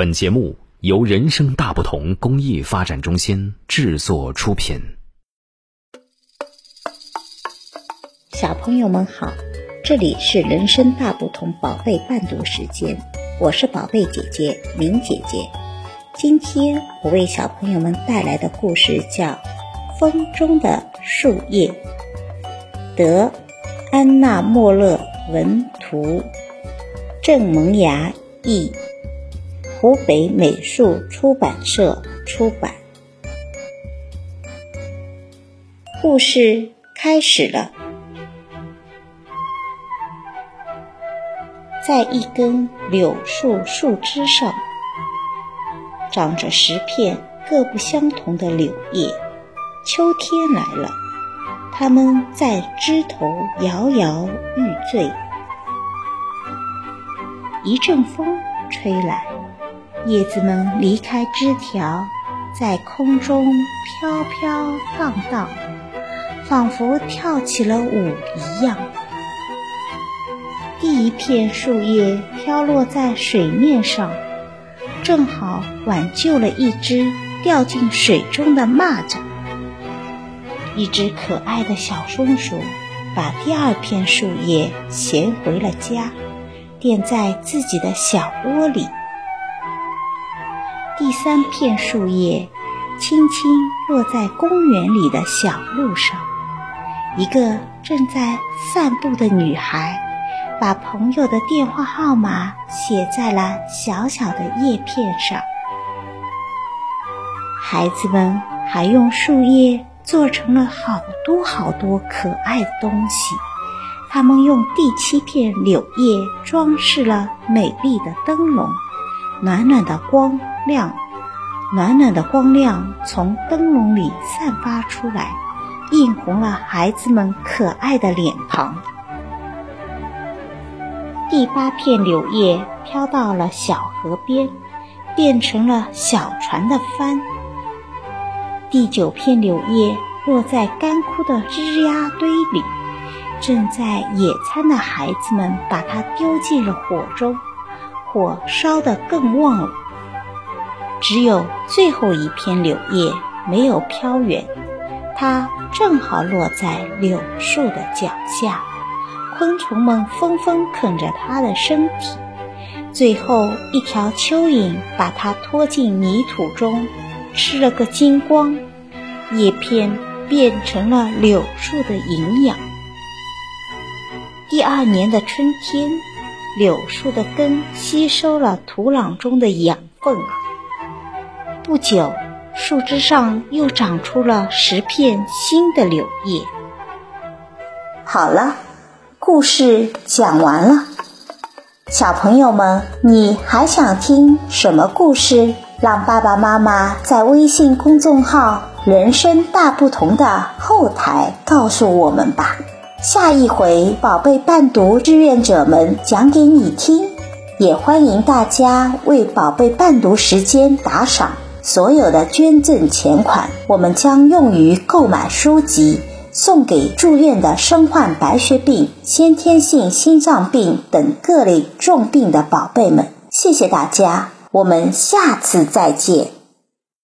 本节目由人生大不同公益发展中心制作出品。小朋友们好，这里是人生大不同宝贝伴读时间，我是宝贝姐姐明姐姐。今天我为小朋友们带来的故事叫《风中的树叶》，德安娜莫勒文图，郑萌芽译。湖北美术出版社出版。故事开始了，在一根柳树树枝上，长着十片各不相同的柳叶。秋天来了，它们在枝头摇摇欲坠。一阵风吹来。叶子们离开枝条，在空中飘飘荡荡，仿佛跳起了舞一样。第一片树叶飘落在水面上，正好挽救了一只掉进水中的蚂蚱。一只可爱的小松鼠把第二片树叶衔回了家，垫在自己的小窝里。第三片树叶轻轻落在公园里的小路上，一个正在散步的女孩把朋友的电话号码写在了小小的叶片上。孩子们还用树叶做成了好多好多可爱的东西，他们用第七片柳叶装饰了美丽的灯笼，暖暖的光。亮，暖暖的光亮从灯笼里散发出来，映红了孩子们可爱的脸庞。第八片柳叶飘到了小河边，变成了小船的帆。第九片柳叶落在干枯的枝丫堆里，正在野餐的孩子们把它丢进了火中，火烧得更旺了。只有最后一片柳叶没有飘远，它正好落在柳树的脚下。昆虫们纷纷啃着它的身体，最后一条蚯蚓把它拖进泥土中，吃了个精光。叶片变成了柳树的营养。第二年的春天，柳树的根吸收了土壤中的养分。不久，树枝上又长出了十片新的柳叶。好了，故事讲完了。小朋友们，你还想听什么故事？让爸爸妈妈在微信公众号“人生大不同”的后台告诉我们吧。下一回，宝贝伴读志愿者们讲给你听。也欢迎大家为宝贝伴读时间打赏。所有的捐赠钱款，我们将用于购买书籍，送给住院的身患白血病、先天性心脏病等各类重病的宝贝们。谢谢大家，我们下次再见。